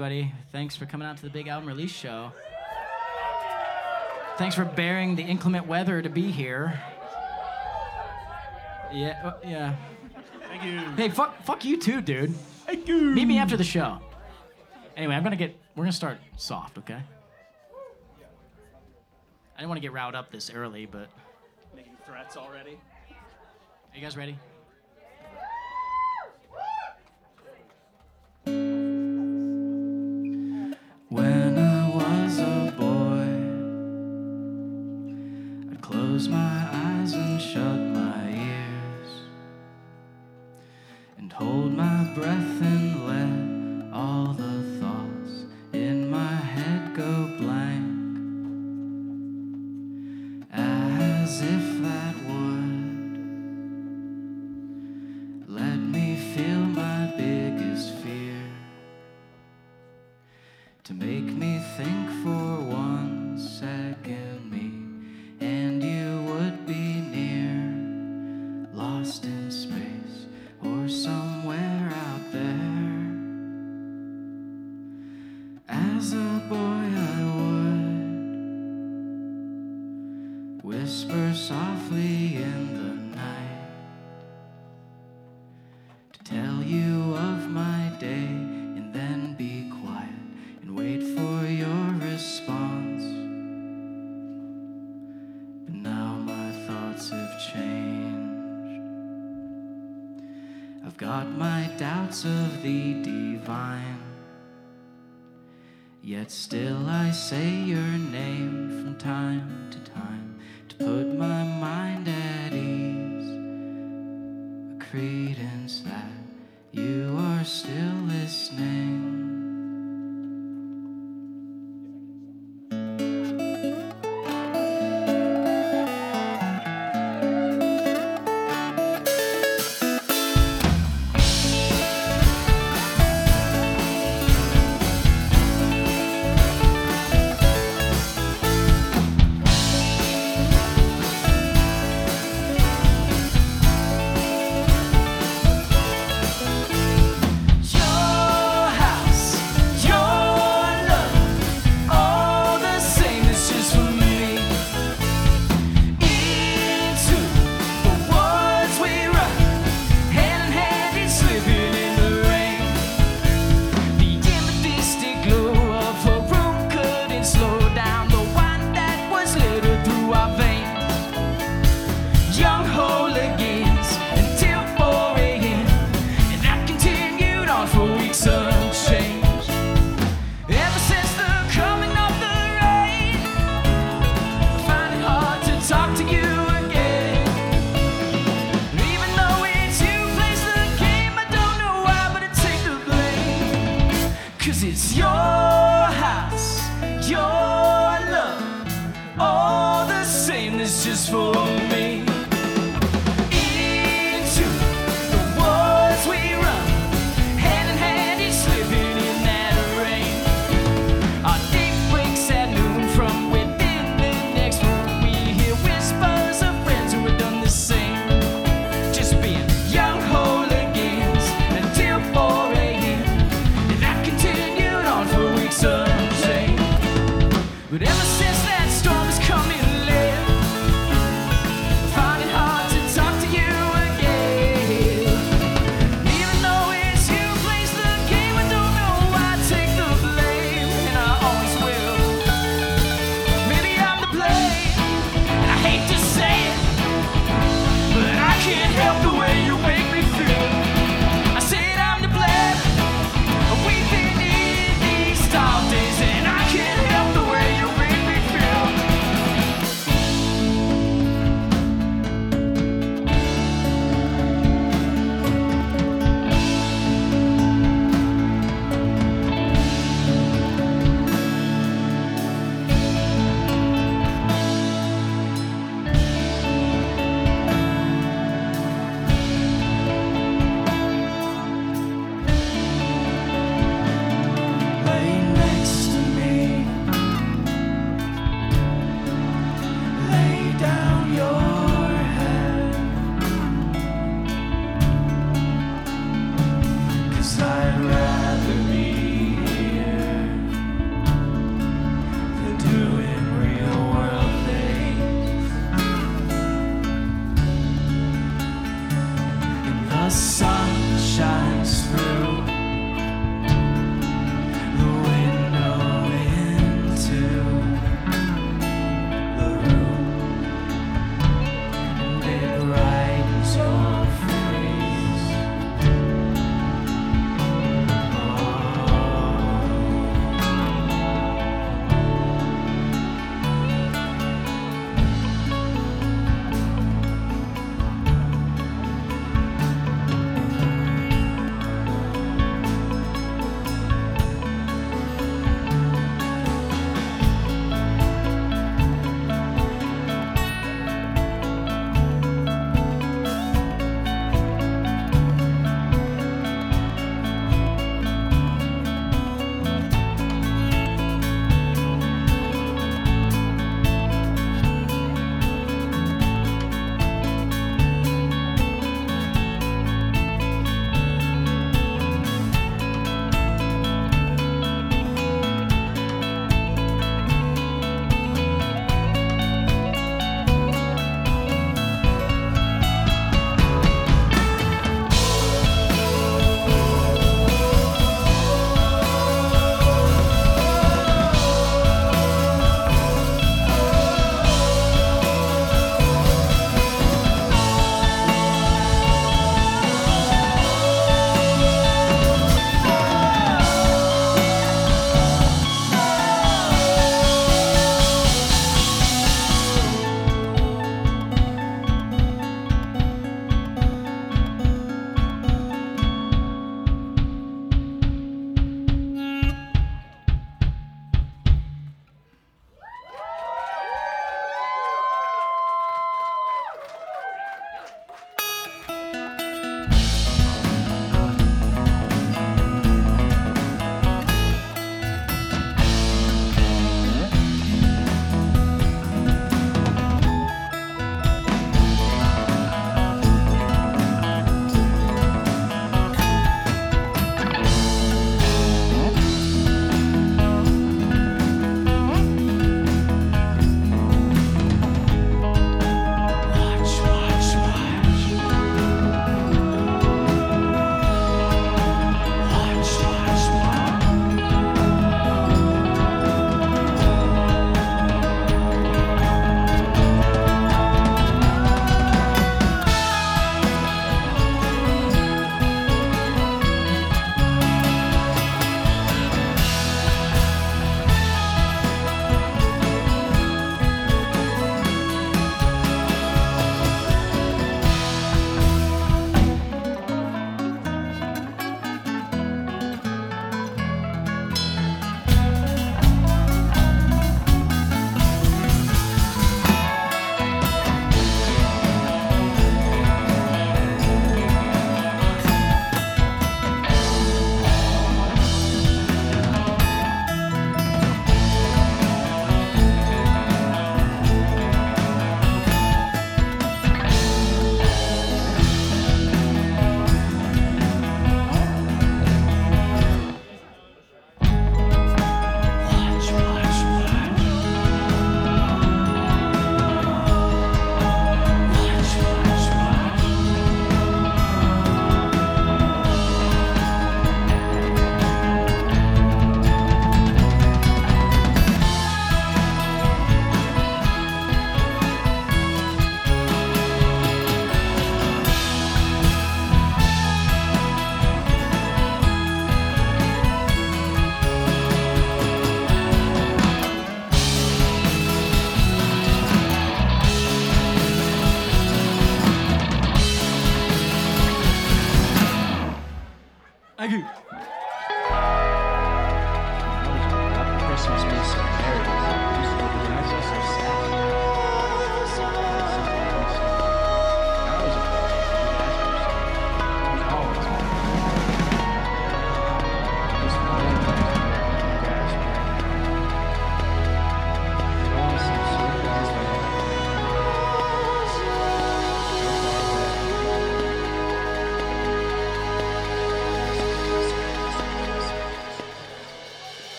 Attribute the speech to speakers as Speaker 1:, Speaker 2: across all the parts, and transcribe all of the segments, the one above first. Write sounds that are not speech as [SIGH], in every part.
Speaker 1: Thanks for coming out to the big album release show. Thanks for bearing the inclement weather to be here. Yeah, uh, yeah.
Speaker 2: Thank you.
Speaker 1: Hey, fuck, fuck you too, dude.
Speaker 2: Thank you.
Speaker 1: Meet me after the show. Anyway, I'm gonna get. We're gonna start soft, okay? I didn't want to get riled up this early, but.
Speaker 2: Making threats already.
Speaker 1: Are you guys ready? still I say your name.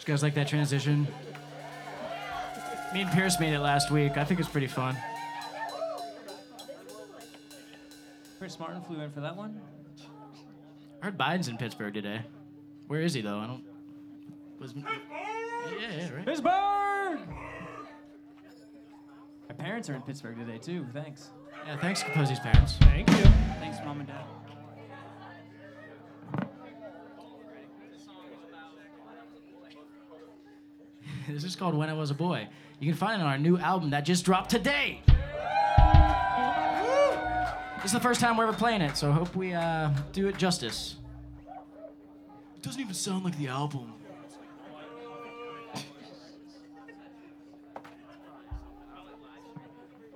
Speaker 1: You
Speaker 3: guys like that transition? Me and Pierce made it last week. I think it's pretty fun.
Speaker 4: Chris Martin flew in for that one.
Speaker 3: I heard Biden's in Pittsburgh today. Where is he though? I don't. Was. Yeah, yeah, right.
Speaker 4: Pittsburgh! My parents are in Pittsburgh today, too. Thanks.
Speaker 3: Yeah, thanks, Capozzi's parents.
Speaker 1: Thank you.
Speaker 4: Thanks, Mom and Dad. [LAUGHS]
Speaker 3: This is called When I Was a Boy. You can find it on our new album that just dropped today. This is the first time we're ever playing it, so I hope we uh, do it justice. It doesn't even sound like the album.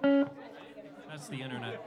Speaker 1: That's the internet.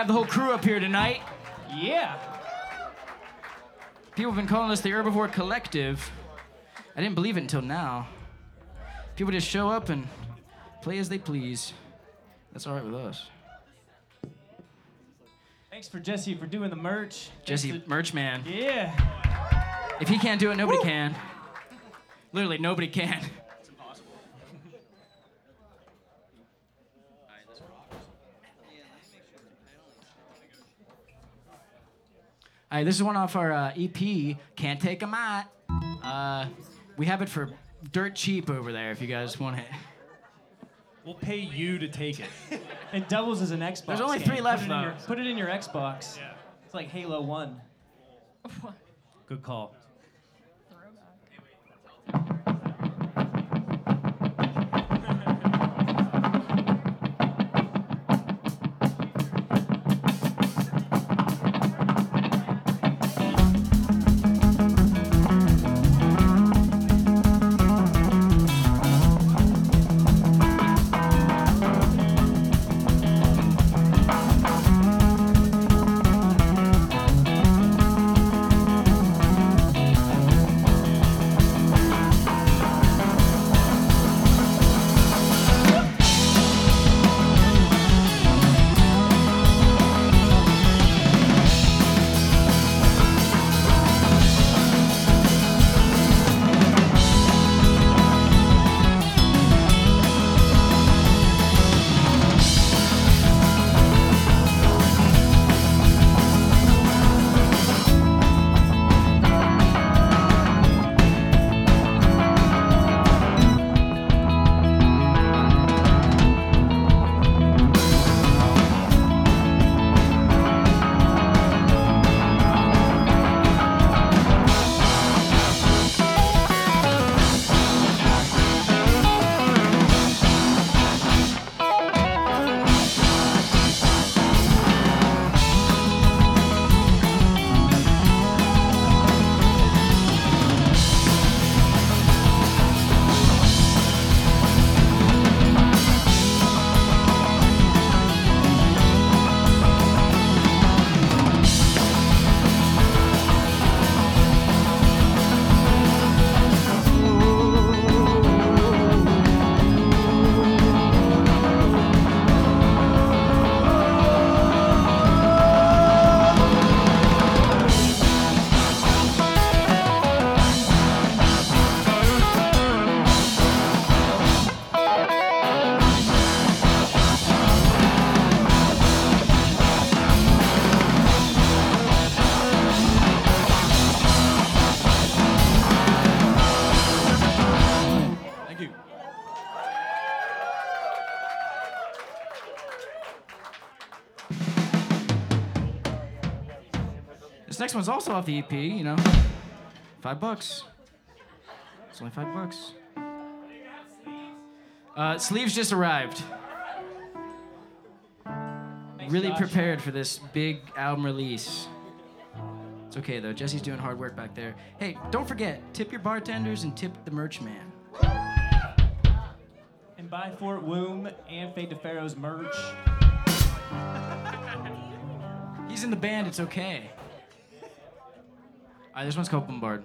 Speaker 3: Have the
Speaker 1: whole crew up here tonight.
Speaker 4: Yeah.
Speaker 1: People have been calling us the Herbivore Collective. I didn't believe it until now. People just show up and play as they please. That's all right with us.
Speaker 4: Thanks for Jesse for doing the merch.
Speaker 1: Jesse,
Speaker 4: to-
Speaker 1: merch man.
Speaker 4: Yeah.
Speaker 1: If he can't do it, nobody can. Literally, nobody can. All right, this is one off our uh, EP, Can't Take a Mat. Uh, we have it for dirt cheap over there if you guys want it.
Speaker 2: We'll pay you to take it.
Speaker 4: It doubles as an Xbox.
Speaker 1: There's only
Speaker 4: game.
Speaker 1: three left,
Speaker 4: put it in
Speaker 1: though.
Speaker 4: your- put it in your Xbox. It's like Halo 1.
Speaker 2: Good call.
Speaker 1: One's also off the EP, you know. Five bucks. It's only five bucks. Uh, sleeves just arrived. Really prepared for this big album release. It's okay though. Jesse's doing hard work back there. Hey, don't forget, tip your bartenders and tip the merch man.
Speaker 4: And buy Fort Womb and Fade to Pharaoh's merch.
Speaker 1: He's in the band, it's okay. Alright, this one's called Bombard.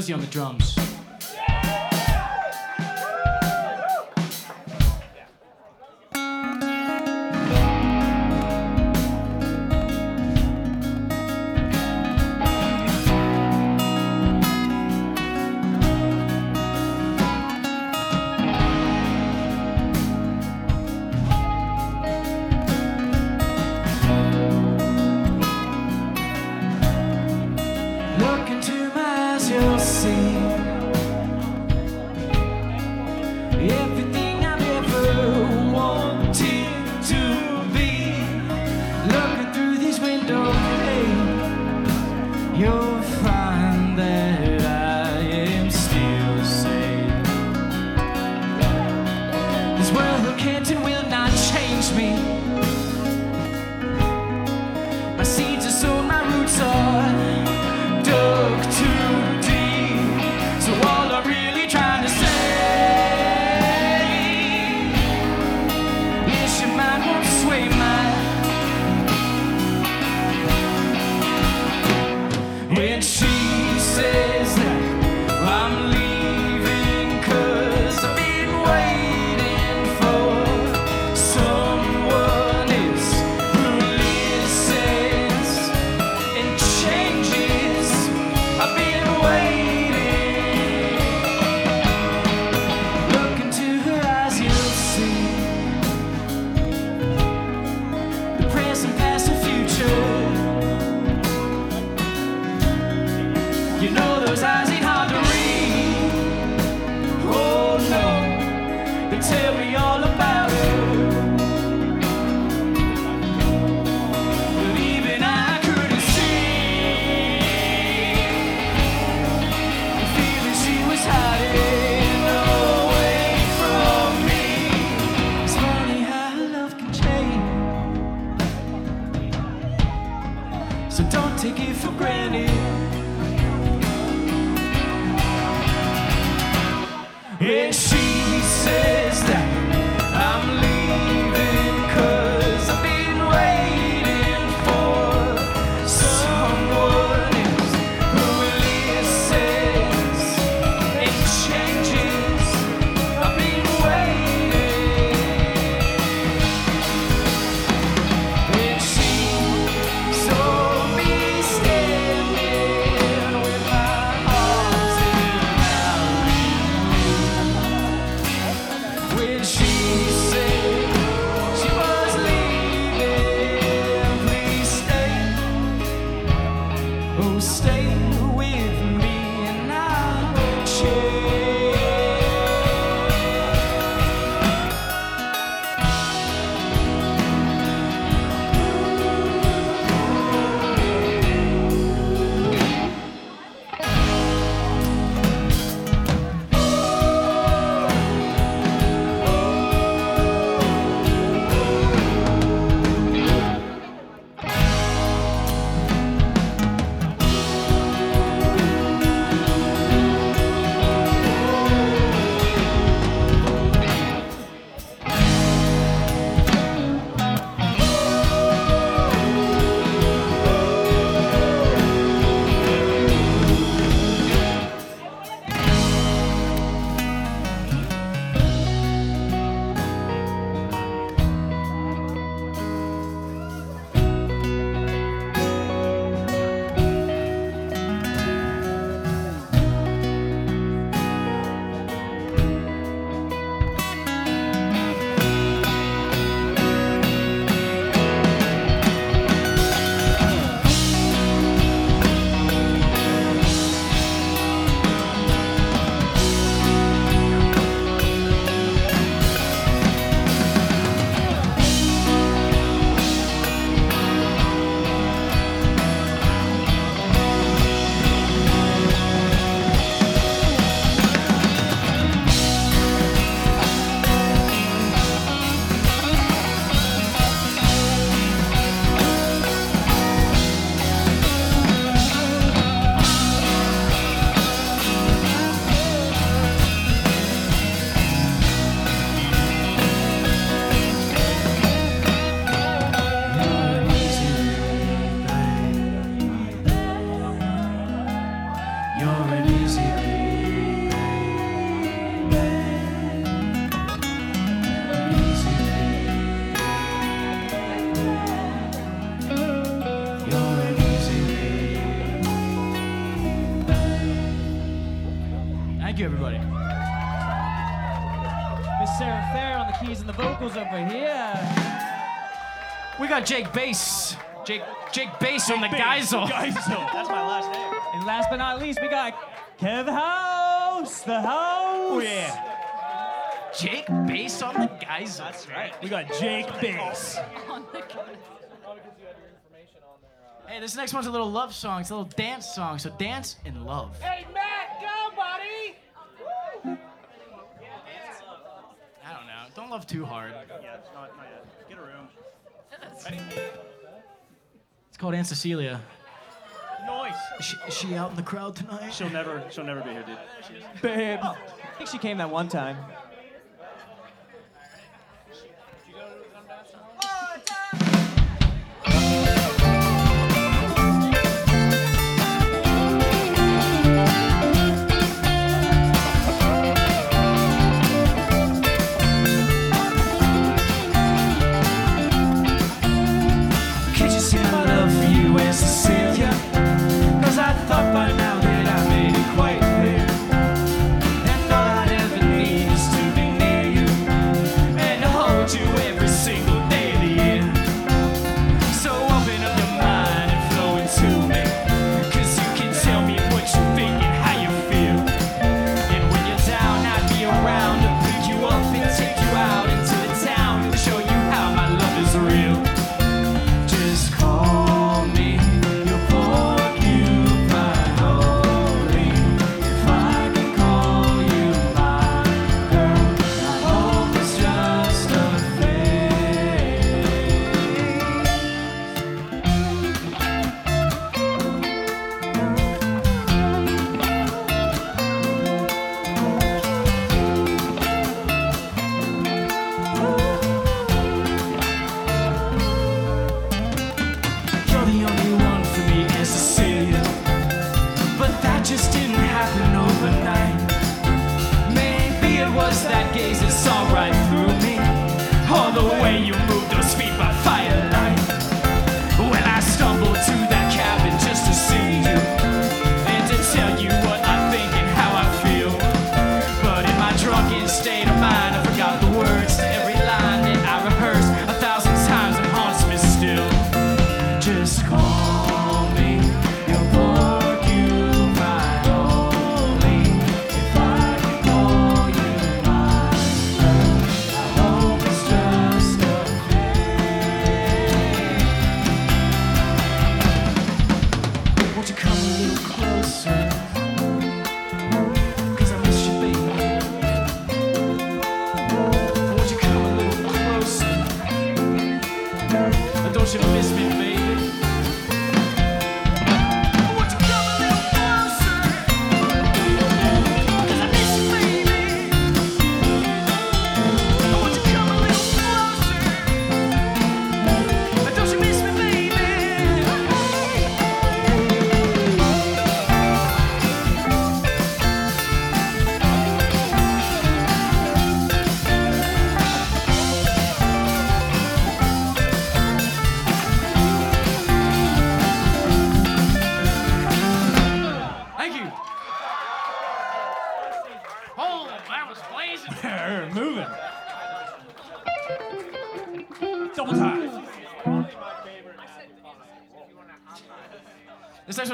Speaker 1: Capozzi on the drums. So don't take it for granted. And she says Jake Bass. Jake Jake Bass on the Geisel. [LAUGHS] Geisel.
Speaker 2: That's my last name.
Speaker 4: And last but not least, we got Kev House, the house.
Speaker 2: Oh yeah.
Speaker 1: Jake Bass on the Geisel. That's right.
Speaker 2: We got Jake Bass.
Speaker 1: Hey, this next one's a little love song. It's a little dance song. So dance and love.
Speaker 5: Hey, Matt, go, buddy!
Speaker 1: I don't know. Don't love too hard.
Speaker 2: Yeah, it's not, not
Speaker 1: It's called Aunt Cecilia.
Speaker 2: Noise.
Speaker 1: Is she, is she out in the crowd tonight?
Speaker 2: She'll never, she'll never be here, dude.
Speaker 4: Babe. I think she came that one time.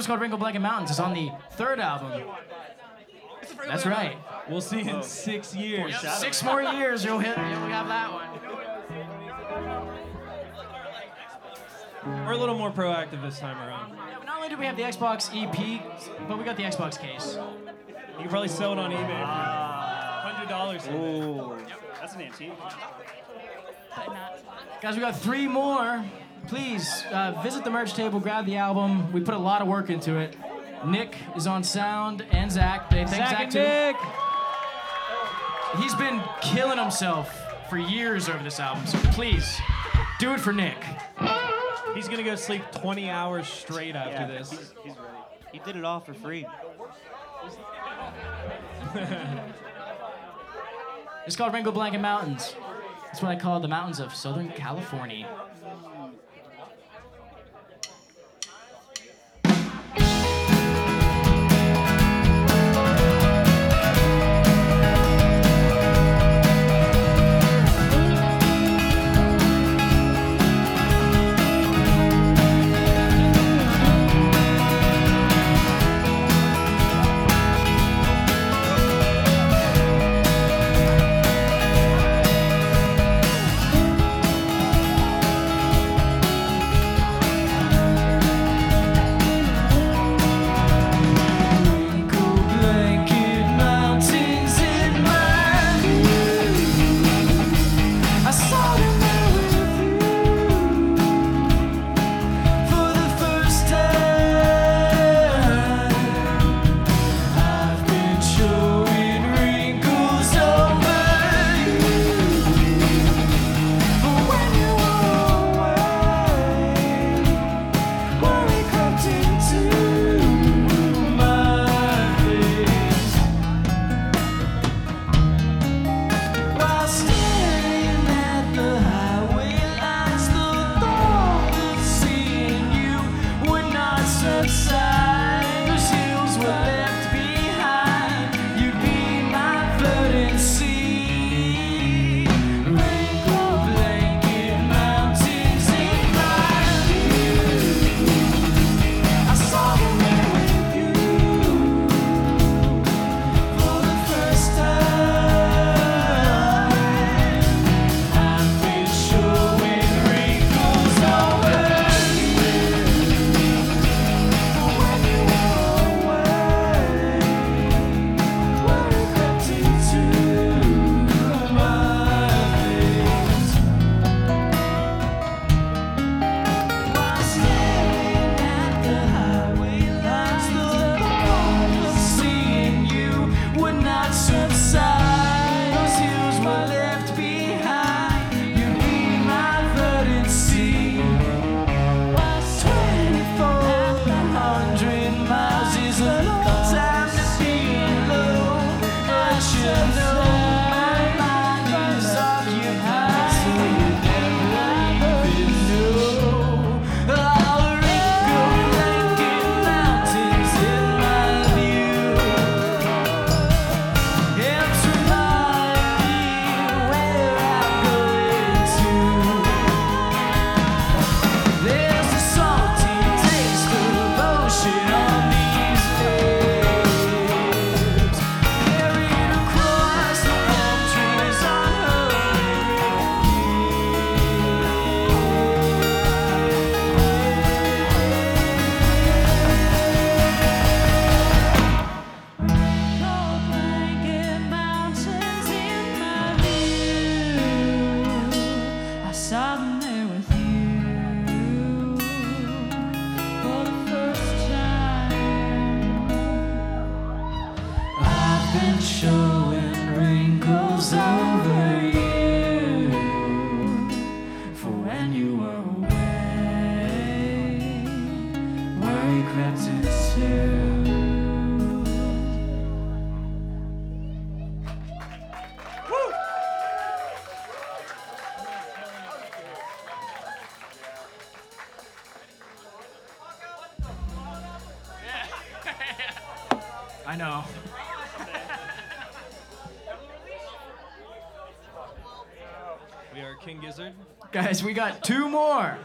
Speaker 1: This next one's called Wrinkle Blanket Mountains. It's on the third album. That's right.
Speaker 4: We'll see in six years.
Speaker 1: Six more years, you'll hit. You'll have that one.
Speaker 4: We're a little more proactive this time around.
Speaker 1: Yeah, not only do we have the Xbox EP, but we got the Xbox case.
Speaker 4: You can probably sell it on eBay for hundred dollars.
Speaker 2: Ooh. That's an antique.
Speaker 1: Guys, we got three more. Please uh, visit the merch table, grab the album. We put a lot of work into it. Nick is on sound and Zach. They thank Zach,
Speaker 4: Zach and
Speaker 1: too.
Speaker 4: Nick.
Speaker 1: He's been killing himself for years over this album, so please do it for Nick.
Speaker 4: He's gonna go sleep 20 hours straight after
Speaker 2: Yeah,
Speaker 4: this.
Speaker 2: He's, he's ready. He did it all for free.
Speaker 1: It's called Rainbow Blanket Mountains. That's what I call the mountains of Southern California. Guys, we got two more.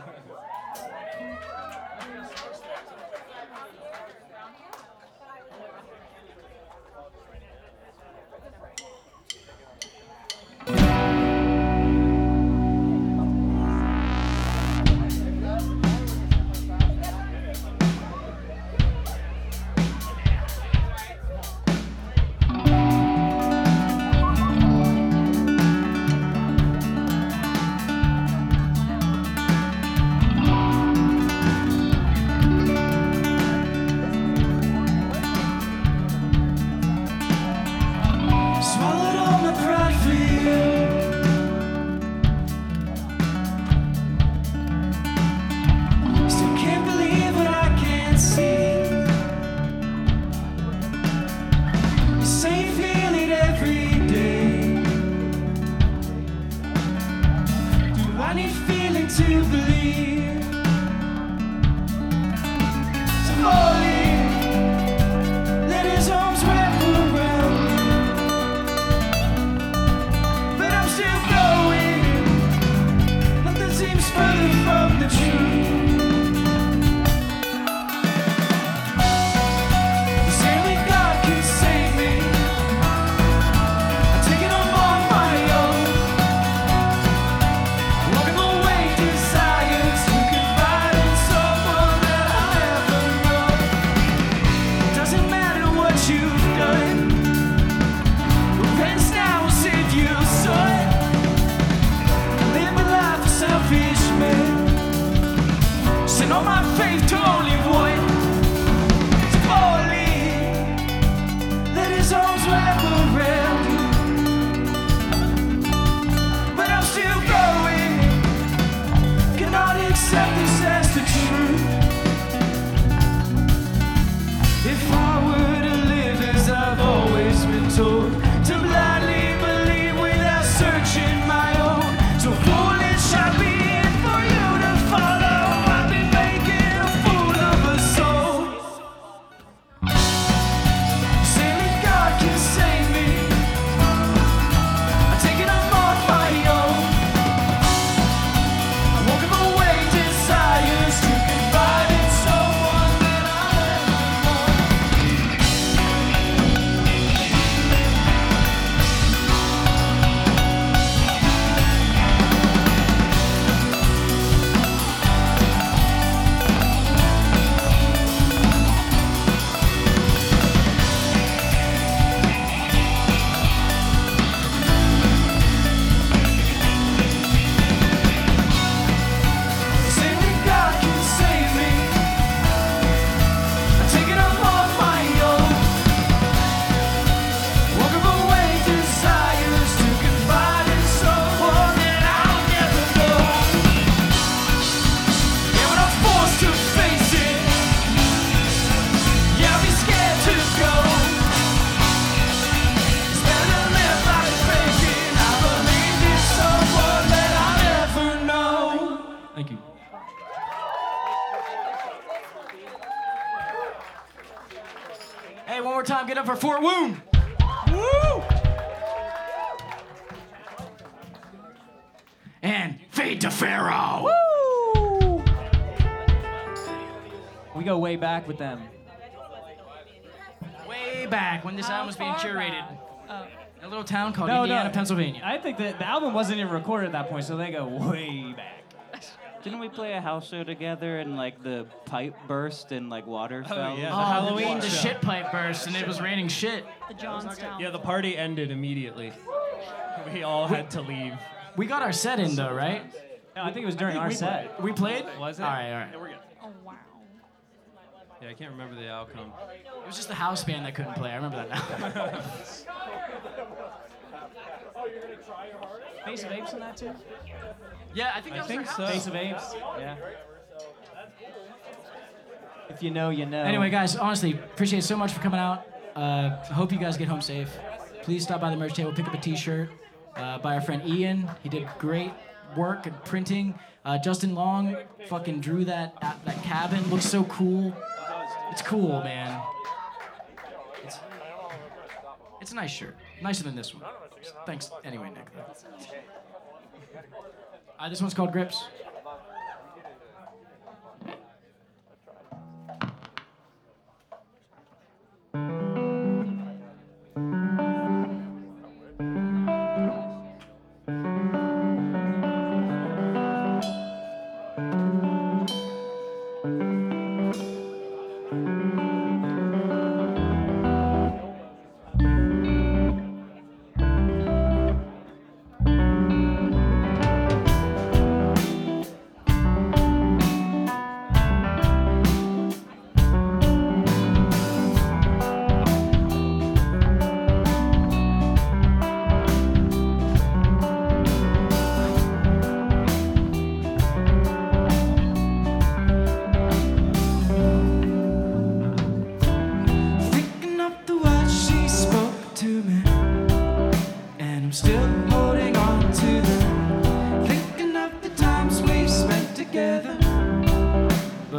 Speaker 6: For
Speaker 1: Fort Wound. Woo! And fade to Pharaoh.
Speaker 4: We go way back with them.
Speaker 1: Way back when this album was being curated. in a little town called
Speaker 4: No,
Speaker 1: Indiana,
Speaker 4: no.
Speaker 1: Pennsylvania.
Speaker 4: I think that the album wasn't even recorded at that point, so they go way back.
Speaker 2: Didn't we play a house show together and like the pipe burst and like water oh, fell?
Speaker 7: yeah.
Speaker 1: Oh,
Speaker 7: The Halloween
Speaker 1: the shit pipe burst and it was raining shit.
Speaker 8: The Johnstown.
Speaker 7: Yeah, the party ended immediately. We all had to leave.
Speaker 1: We got our set in though, right?
Speaker 4: No, I think it was during our set.
Speaker 1: We played?
Speaker 7: Was it?
Speaker 1: All right, all right.
Speaker 8: Oh wow.
Speaker 7: Yeah, I can't remember the outcome.
Speaker 1: It was just the house band that couldn't play. I remember that now. [LAUGHS] [LAUGHS]
Speaker 4: Face of Apes in that too?
Speaker 1: yeah, I think
Speaker 7: I
Speaker 1: was
Speaker 7: think
Speaker 1: our
Speaker 7: so.
Speaker 1: house.
Speaker 4: Face of Apes? Yeah. If you know, you know.
Speaker 1: Anyway, guys, honestly, appreciate it so much for coming out. Uh, hope you guys get home safe. Please stop by the merch table, pick up a T-shirt uh, by our friend Ian. He did great work at printing. Uh, Justin Long fucking drew that uh, that cabin. Looks so cool. It's cool, man. It's, it's a nice shirt. Nicer than this one. Thanks anyway, Nick.
Speaker 9: Uh, this one's called Grips.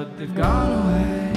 Speaker 1: but they've gone away.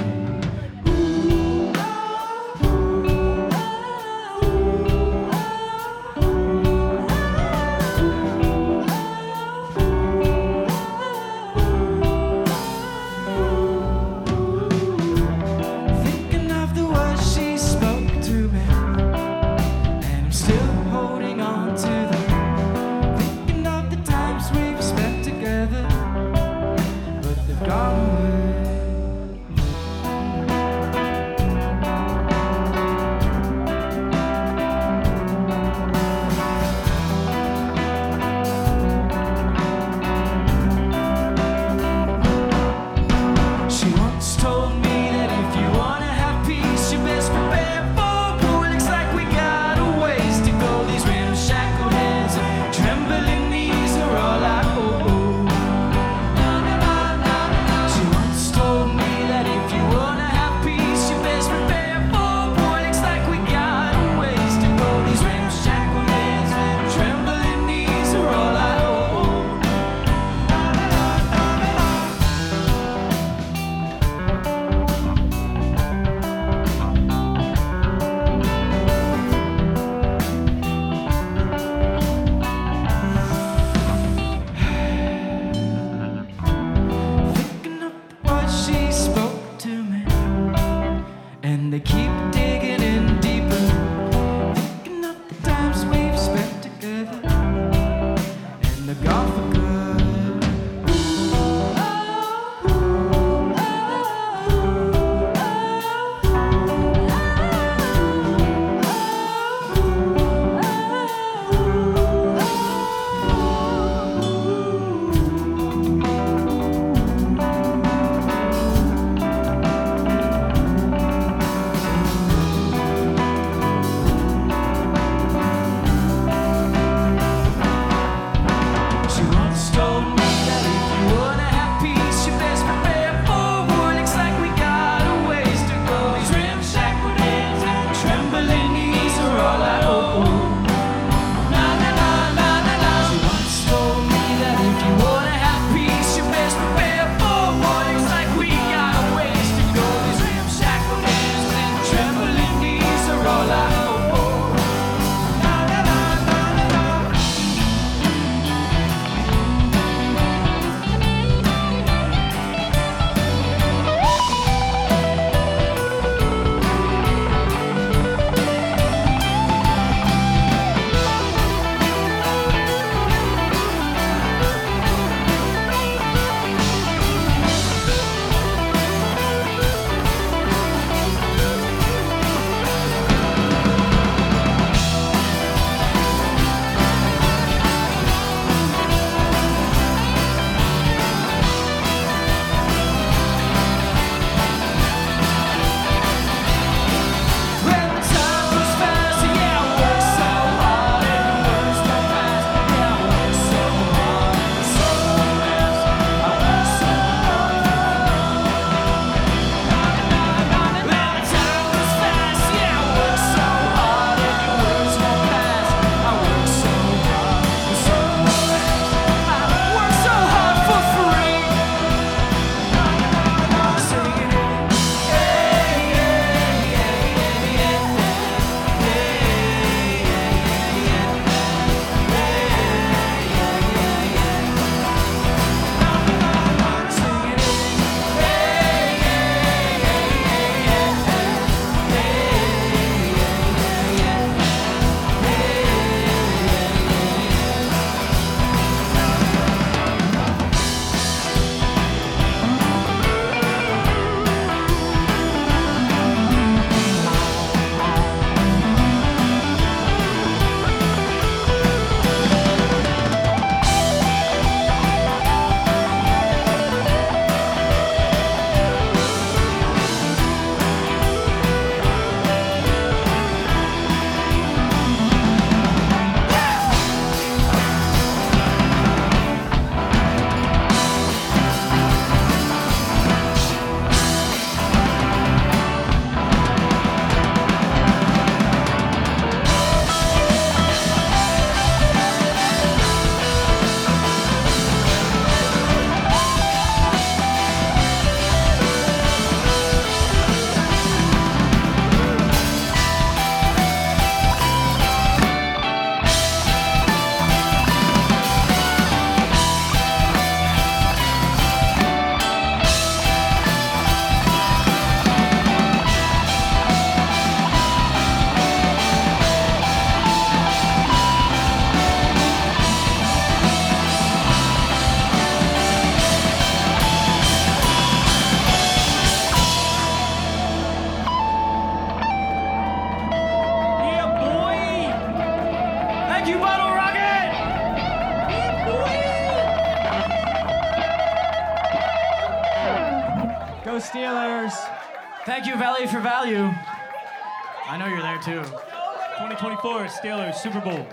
Speaker 4: Super Bowl.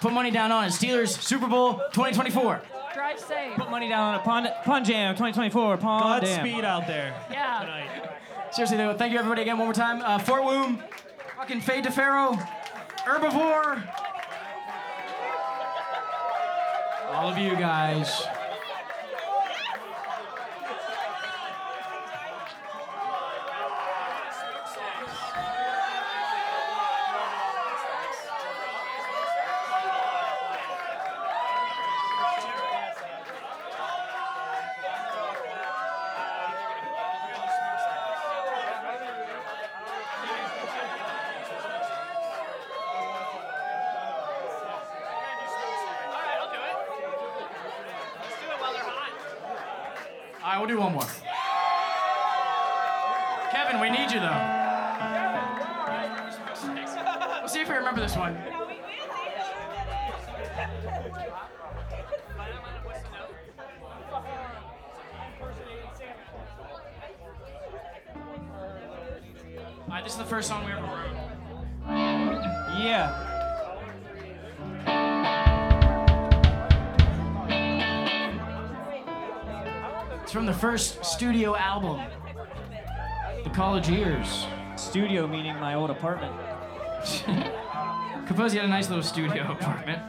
Speaker 1: Put money down on it. Steelers Super Bowl 2024.
Speaker 8: Drive safe.
Speaker 4: Put money down on it. Pond, Pond Jam 2024. Pond Jam.
Speaker 7: Godspeed out there
Speaker 8: Yeah.
Speaker 7: tonight.
Speaker 1: Seriously, though, thank you everybody again one more time. Uh, Fort Womb, fucking Fade to Pharaoh, Herbivore. All of you guys. Studio album, The College Years.
Speaker 4: Studio meaning my old apartment. [LAUGHS]
Speaker 1: Composed had a nice little studio apartment.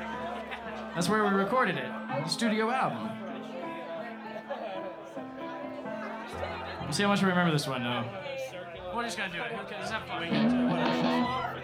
Speaker 1: That's where we recorded it. The studio album. Let's see how much we remember this one, though. We're just gonna do it. Okay, let's have fun.